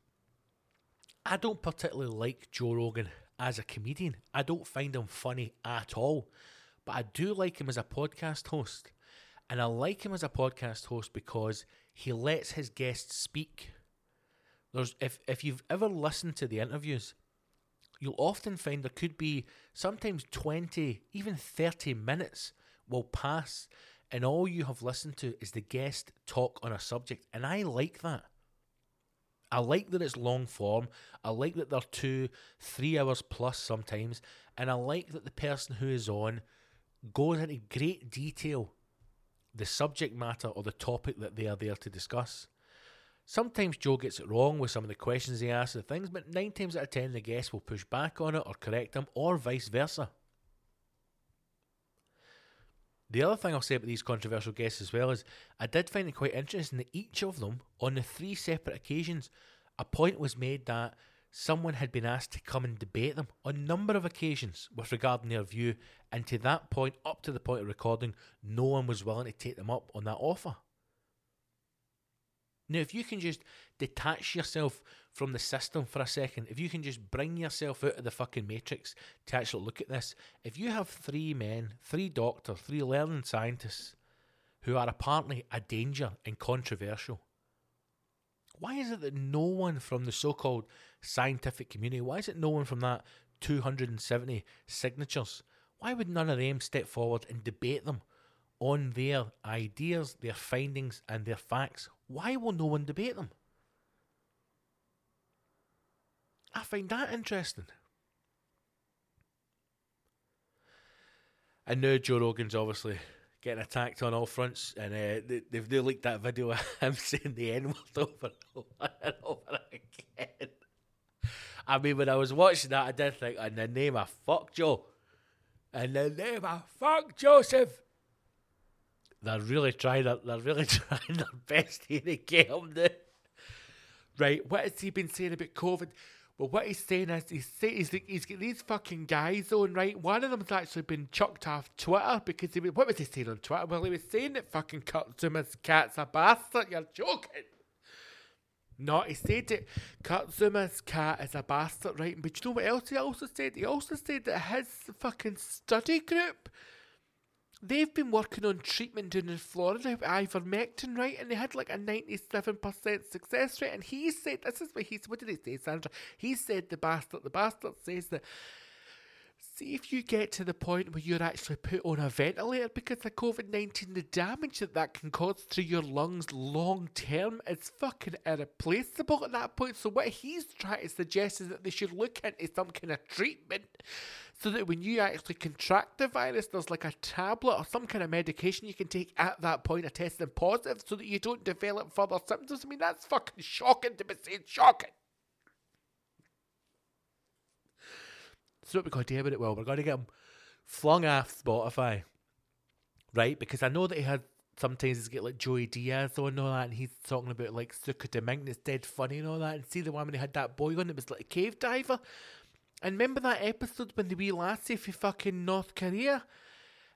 I don't particularly like Joe Rogan as a comedian. I don't find him funny at all. But I do like him as a podcast host. And I like him as a podcast host because he lets his guests speak. There's if if you've ever listened to the interviews, you'll often find there could be sometimes 20, even 30 minutes will pass and all you have listened to is the guest talk on a subject and I like that. I like that it's long form. I like that they're two, three hours plus sometimes. And I like that the person who is on goes into great detail the subject matter or the topic that they are there to discuss. Sometimes Joe gets it wrong with some of the questions he asks and things, but nine times out of ten the guest will push back on it or correct him, or vice versa. The other thing I'll say about these controversial guests as well is I did find it quite interesting that each of them, on the three separate occasions, a point was made that someone had been asked to come and debate them on a number of occasions with regarding their view, and to that point, up to the point of recording, no one was willing to take them up on that offer. Now, if you can just detach yourself from the system for a second, if you can just bring yourself out of the fucking matrix to actually look at this, if you have three men, three doctors, three learning scientists who are apparently a danger and controversial, why is it that no one from the so called scientific community, why is it no one from that 270 signatures, why would none of them step forward and debate them on their ideas, their findings, and their facts? Why will no one debate them? I find that interesting. And now Joe Rogan's obviously getting attacked on all fronts, and uh, they, they've they leaked that video of him saying the N word over and over and over again. I mean, when I was watching that, I did think, in the name of fuck Joe, in the name of fuck Joseph, they're really trying. They're, they're really trying their best here to get him. Right, what has he been saying about COVID? Well, what he's saying is he's saying he's, he's got these fucking guys on, right? One of them's actually been chucked off Twitter because he what was he saying on Twitter? Well, he was saying that fucking Kurt Zouma's cat's a bastard. You're joking. No, he said that Kurt Zouma's cat is a bastard, right? But you know what else he also said? He also said that his fucking study group they've been working on treatment down in Florida with ivermectin, right? And they had like a 97% success rate. And he said, this is what he said, what did he say, Sandra? He said, the bastard, the bastard says that, see if you get to the point where you're actually put on a ventilator because of COVID 19, the damage that that can cause to your lungs long term is fucking irreplaceable at that point. So, what he's trying to suggest is that they should look into some kind of treatment so that when you actually contract the virus, there's like a tablet or some kind of medication you can take at that point of testing positive so that you don't develop further symptoms. I mean, that's fucking shocking to be saying shocking. So what we're going to do about it? Well, we're going to get him flung off Spotify, right? Because I know that he had sometimes he's get like Joey Diaz on and all that, and he's talking about like Suka Deming that's dead funny and all that. And see the one when he had that boy on, it was like a cave diver. And remember that episode when the wee lassie from fucking North Korea?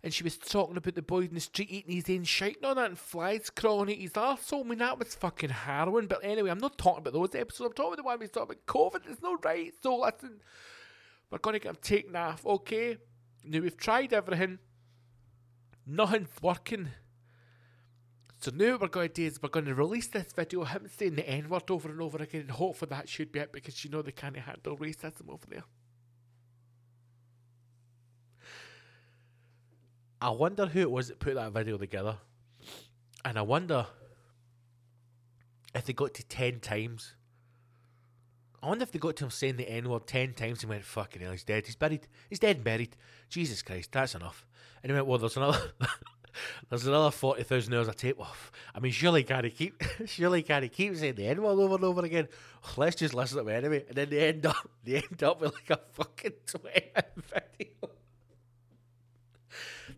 And she was talking about the boy in the street eating his own shite and all that and flies crawling at his arsehole. I mean, that was fucking harrowing. But anyway, I'm not talking about those episodes. I'm talking about the one we talking about COVID. It's not right. So listen, we're going to get him taken off, okay? Now, we've tried everything. Nothing's working. So now what we're going to do is we're going to release this video him saying the N word over and over again, and hopefully that should be it because you know they can't handle racism over there. I wonder who it was that put that video together, and I wonder if they got to 10 times. I wonder if they got to him saying the N word 10 times and went, fucking hell, he's dead. He's buried. He's dead and buried. Jesus Christ, that's enough. And he went, well, there's another. There's another forty thousand hours of tape off. I mean, surely he keep, surely he keep saying the N word over and over again? Let's just listen to it anyway, and then they end up, they end up with like a fucking twenty video.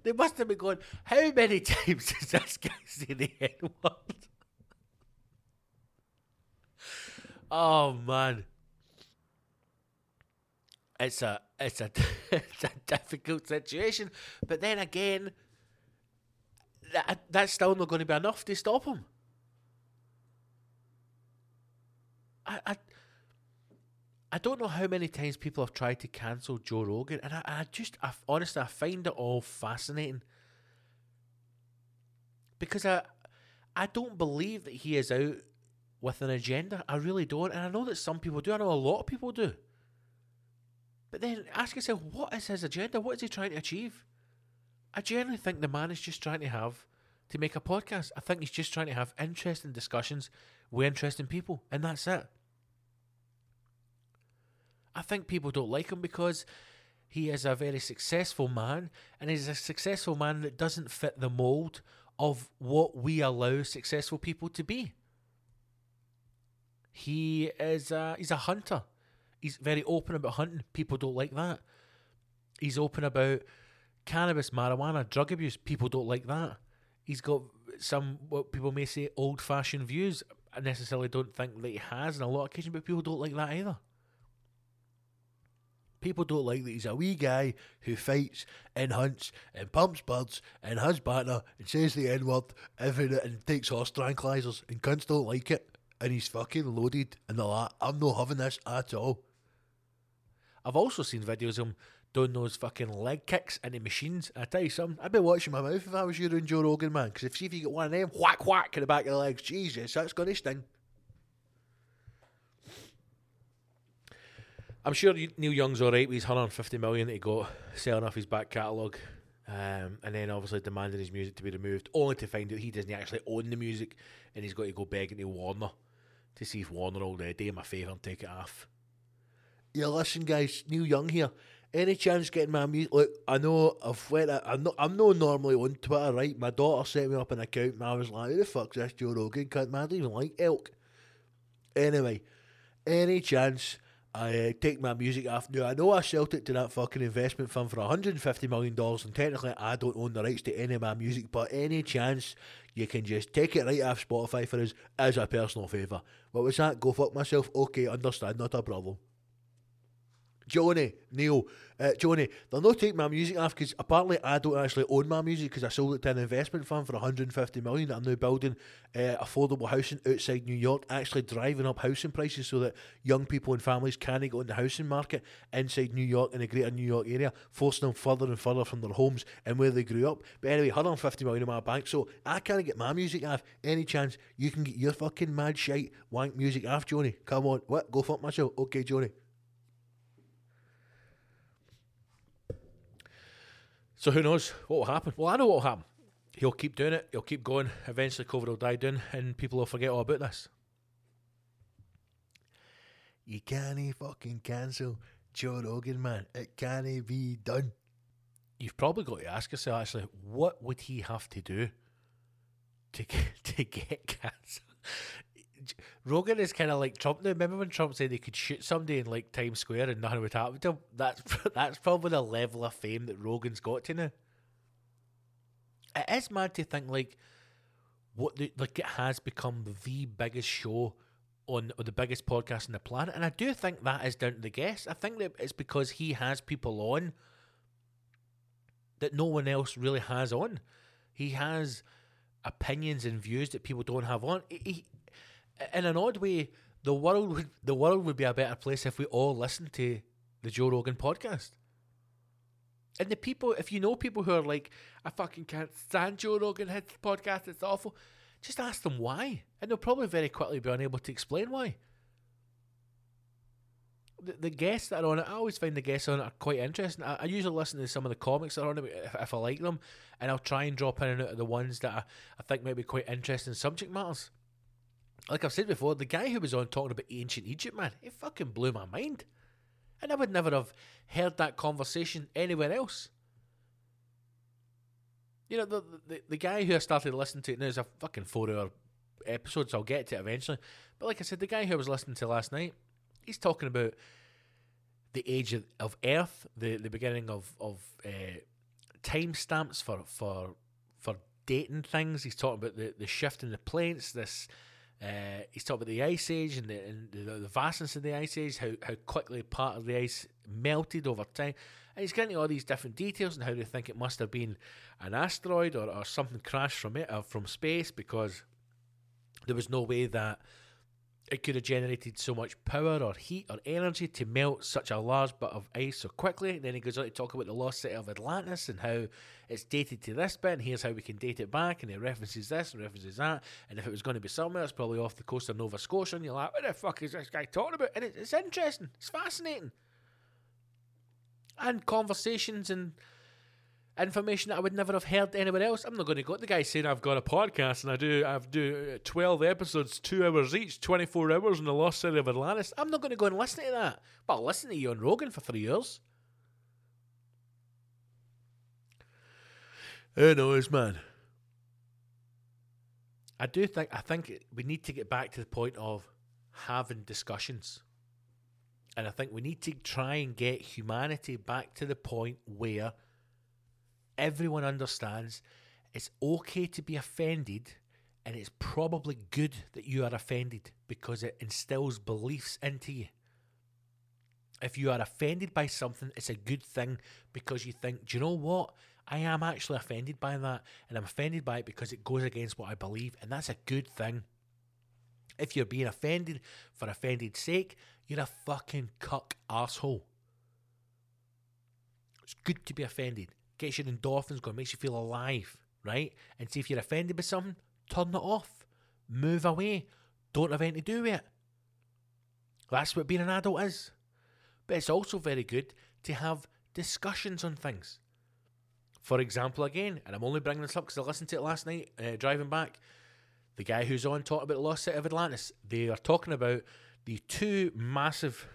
They must have been going, how many times does this guy say the N word? Oh man, it's a it's a it's a difficult situation. But then again, that that's still not going to be enough to stop him. I, I, I don't know how many times people have tried to cancel Joe Rogan, and I, I just, I, honestly, I find it all fascinating because I, I don't believe that he is out with an agenda. I really don't, and I know that some people do. I know a lot of people do. But then ask yourself, what is his agenda? What is he trying to achieve? I generally think the man is just trying to have to make a podcast. I think he's just trying to have interesting discussions with interesting people, and that's it. I think people don't like him because he is a very successful man, and he's a successful man that doesn't fit the mold of what we allow successful people to be. He is a, he's a hunter. He's very open about hunting. People don't like that. He's open about cannabis, marijuana, drug abuse. People don't like that. He's got some what people may say old fashioned views. I necessarily don't think that he has in a lot of occasions, but people don't like that either. People don't like that he's a wee guy who fights and hunts and pumps birds and has banter and says the N word every and takes horse tranquilizers and cunts don't like it and he's fucking loaded and all that. I'm not having this at all. I've also seen videos of him doing those fucking leg kicks into machines. I tell you something, I'd be watching my mouth if I was you and Joe Rogan, man. Because if see if you get one of them, whack whack in the back of the legs, Jesus, that's gonna sting. I'm sure Neil Young's alright with his 150 million that he got selling off his back catalogue. Um, and then obviously demanding his music to be removed, only to find out he doesn't actually own the music and he's got to go begging to Warner to see if Warner will uh, do him a favour and take it off. Yeah, listen, guys, Neil Young here. Any chance getting my music? Look, I know I've went. I'm not. I'm not normally on Twitter, right? My daughter set me up an account, and I was like, "Who the fuck's this Joe Rogan? Can't man, I don't even like elk." Anyway, any chance I uh, take my music off. Now, I know I sold it to that fucking investment fund for $150 million, and technically I don't own the rights to any of my music, but any chance you can just take it right off Spotify for us as a personal favour. What was that? Go fuck myself? Okay, understand, not a problem. Joni, Neil, uh, Joni, they'll not take my music off because apparently I don't actually own my music because I sold it to an investment fund for 150 million. I'm now building uh, affordable housing outside New York, actually driving up housing prices so that young people and families can't go in the housing market inside New York and the greater New York area, forcing them further and further from their homes and where they grew up. But anyway, 150 million in my bank, so I can't get my music off. Any chance you can get your fucking mad shite wank music off, Joni? Come on, what? Go fuck myself. Okay, Joni. So who knows what will happen? Well, I know what will happen. He'll keep doing it. He'll keep going. Eventually, COVID will die down, and people will forget all about this. You can't fucking cancel Joe Rogan, man. It can't be done. You've probably got to ask yourself actually, what would he have to do to get, to get cancelled? Rogan is kind of like Trump now. Remember when Trump said he could shoot somebody in like Times Square and nothing would happen to him? That's that's probably the level of fame that Rogan's got to now. It is mad to think like what the, like it has become the biggest show on or the biggest podcast on the planet, and I do think that is down to the guest. I think that it's because he has people on that no one else really has on. He has opinions and views that people don't have on. He, in an odd way, the world would the world would be a better place if we all listened to the Joe Rogan podcast. And the people, if you know people who are like, I fucking can't stand Joe Rogan his podcast, it's awful. Just ask them why, and they'll probably very quickly be unable to explain why. The, the guests that are on it, I always find the guests on it are quite interesting. I, I usually listen to some of the comics that are on it if, if, I like them, and I'll try and drop in and out of the ones that I, I think might be quite interesting subject matters like I've said before, the guy who was on talking about ancient Egypt, man, it fucking blew my mind. And I would never have heard that conversation anywhere else. You know, the, the, the guy who I started listening to now is a fucking four hour episode, so I'll get to it eventually. But like I said, the guy who I was listening to last night, he's talking about the age of, of Earth, the, the beginning of, of uh, timestamps for, for, for dating things. He's talking about the, the shift in the planes, this uh, he's talking about the ice age and the, and the, the, vastness of the ice age, how, how quickly part of the ice melted over time. And he's getting all these different details and how they think it must have been an asteroid or, or something crashed from it or from space because there was no way that it could have generated so much power or heat or energy to melt such a large bit of ice so quickly. Then he goes on to talk about the lost city of Atlantis and how it's dated to this bit, and here's how we can date it back. And he references this and references that. And if it was going to be somewhere, it's probably off the coast of Nova Scotia. And you're like, what the fuck is this guy talking about? And it's interesting, it's fascinating. And conversations and information that I would never have heard anywhere else. I'm not going to go. to The guy saying I've got a podcast and I do I've do uh, twelve episodes, two hours each, twenty four hours in the lost city of Atlantis. I'm not going to go and listen to that. But I'll listen to you on Rogan for three years. Who knows, man? I do think I think we need to get back to the point of having discussions. And I think we need to try and get humanity back to the point where everyone understands it's okay to be offended and it's probably good that you are offended because it instills beliefs into you. If you are offended by something, it's a good thing because you think, do you know what? I am actually offended by that, and I'm offended by it because it goes against what I believe, and that's a good thing. If you're being offended for offended sake, you're a fucking cuck asshole. It's good to be offended. Gets your endorphins going, makes you feel alive, right? And see if you're offended by something, turn it off. Move away. Don't have anything to do with it. That's what being an adult is. But it's also very good to have discussions on things. For example, again, and I'm only bringing this up because I listened to it last night uh, driving back. The guy who's on talking about the lost city of Atlantis, they are talking about the two massive,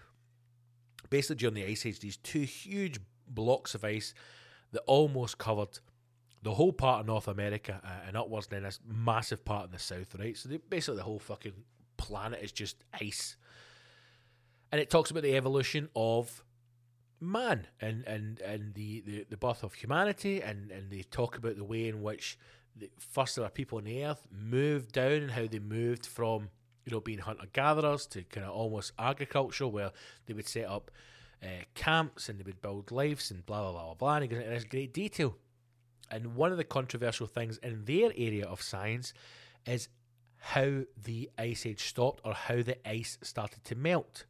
basically during the Ice Age, these two huge blocks of ice that almost covered the whole part of North America uh, and upwards, and then this massive part in the south, right? So they, basically, the whole fucking planet is just ice. And it talks about the evolution of man and and and the, the, the birth of humanity and and they talk about the way in which the, first there were people on the earth moved down and how they moved from you know being hunter gatherers to kind of almost agriculture where they would set up uh, camps and they would build lives and blah blah blah blah and it goes into this great detail and one of the controversial things in their area of science is how the ice age stopped or how the ice started to melt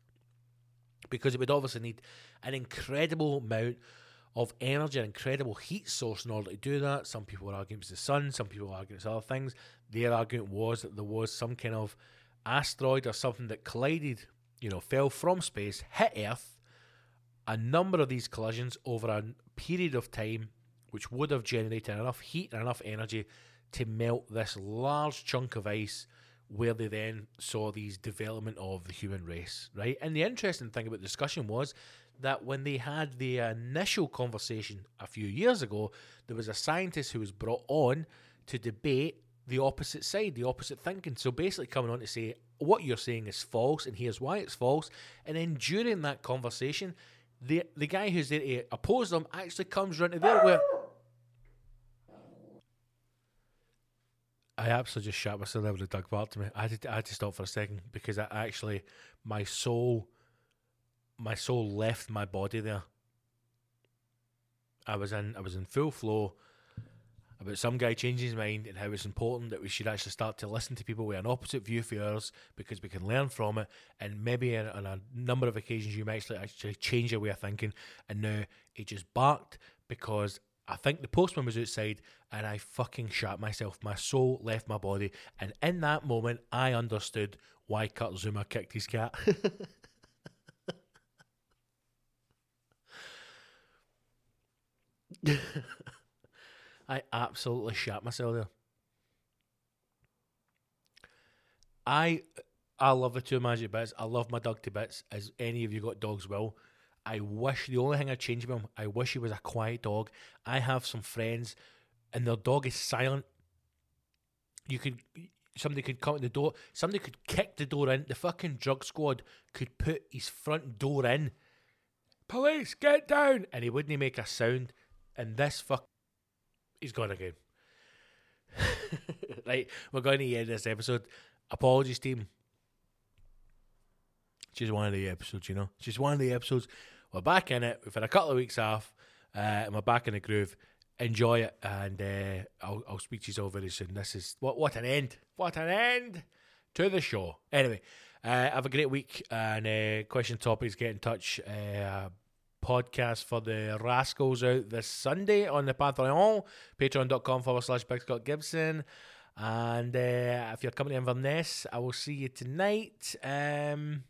because it would obviously need an incredible amount of energy, an incredible heat source in order to do that. Some people were arguing it was the sun, some people were arguing it's other things. Their argument was that there was some kind of asteroid or something that collided, you know, fell from space, hit Earth. A number of these collisions over a period of time, which would have generated enough heat and enough energy to melt this large chunk of ice where they then saw these development of the human race, right? And the interesting thing about the discussion was that when they had the initial conversation a few years ago, there was a scientist who was brought on to debate the opposite side, the opposite thinking. So basically, coming on to say what you're saying is false, and here's why it's false. And then during that conversation, the the guy who's there to oppose them actually comes round to there where. I absolutely just shat myself with a dog barked to me. I had, to, I had to stop for a second because I actually, my soul my soul left my body there. I was in I was in full flow about some guy changing his mind and how it's important that we should actually start to listen to people with an opposite view for ours because we can learn from it and maybe on, on a number of occasions you might actually, actually change your way of thinking and now he just barked because I think the postman was outside and I fucking shot myself. My soul left my body and in that moment I understood why Kurt Zouma kicked his cat. I absolutely shat myself there. I I love the two magic bits. I love my dog to bits, as any of you got dogs will. I wish the only thing I'd change about him, I wish he was a quiet dog. I have some friends and their dog is silent. You could somebody could come to the door, somebody could kick the door in. The fucking drug squad could put his front door in. Police, get down! And he wouldn't make a sound and this fuck, he's gone again. right, we're going to end this episode. Apologies, team. Just one of the episodes, you know. Just one of the episodes. We're back in it. We've had a couple of weeks off, uh, and we're back in the groove. Enjoy it, and uh, I'll, I'll speak to you all very soon. This is what what an end! What an end to the show. Anyway, uh, have a great week, and uh, question topics. Get in touch. Podcast for the Rascals out this Sunday on the Patreon, patreon.com forward slash Big Scott Gibson. And uh, if you're coming to Inverness, I will see you tonight. Um,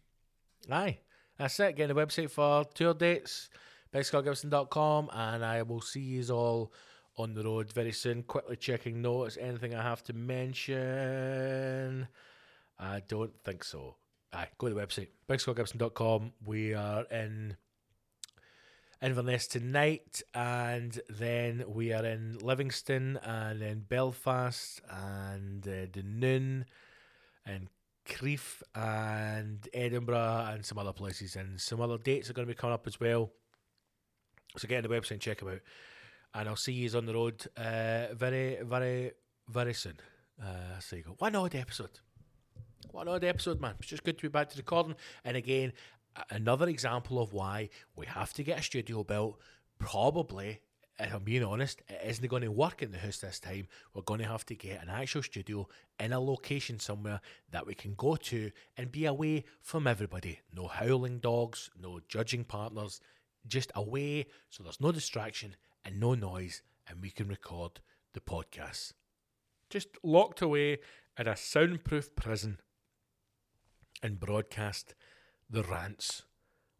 aye, that's it. Get the website for tour dates, bigscottgibson.com, and I will see you all on the road very soon. Quickly checking notes. Anything I have to mention? I don't think so. Aye, go to the website, bigscottgibson.com. We are in Inverness tonight, and then we are in Livingston, and then Belfast, and uh, Dunoon, and Crieff, and Edinburgh, and some other places, and some other dates are going to be coming up as well. So get on the website and check them out, and I'll see you on the road uh, very, very, very soon. Uh, so you go one odd episode, one odd episode, man. It's just good to be back to recording, and again. Another example of why we have to get a studio built. Probably, if I'm being honest, it isn't going to work in the house this time. We're going to have to get an actual studio in a location somewhere that we can go to and be away from everybody. No howling dogs, no judging partners, just away so there's no distraction and no noise, and we can record the podcast. Just locked away in a soundproof prison and broadcast the rants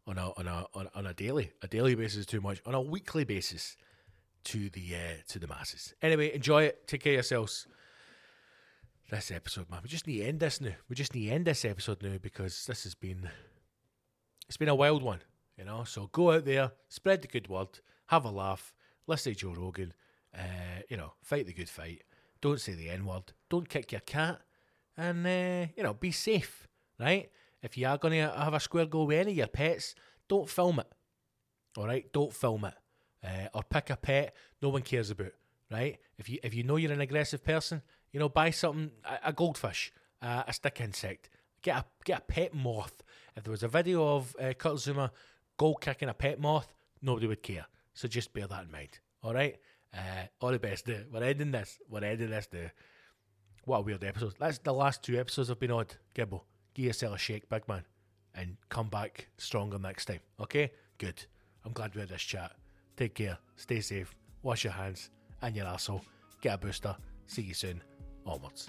on a on a on, a daily a daily basis is too much on a weekly basis to the uh, to the masses. Anyway, enjoy it. Take care of yourselves. This episode, man. We just need to end this now. We just need to end this episode now because this has been it's been a wild one, you know. So go out there, spread the good word, have a laugh, listen to Joe Rogan, uh, you know, fight the good fight. Don't say the N word. Don't kick your cat, and uh, you know, be safe, right? If you are going to have a square go with any of your pets, don't film it. All right, don't film it, uh, or pick a pet no one cares about. Right? If you if you know you're an aggressive person, you know, buy something a, a goldfish, uh, a stick insect, get a get a pet moth. If there was a video of uh, Kurt Zouma goal kicking a pet moth, nobody would care. So just bear that in mind. All right. Uh, all the best. Do. We're ending this. We're ending this. Do. What a weird episode. That's the last two episodes have been odd. Gibbo, give yourself a shake, big man, and come back stronger next time. Okay? Good. I'm glad we had this chat. Take care. Stay safe. Wash your hands and your asshole. Get a booster. See you soon. Onwards.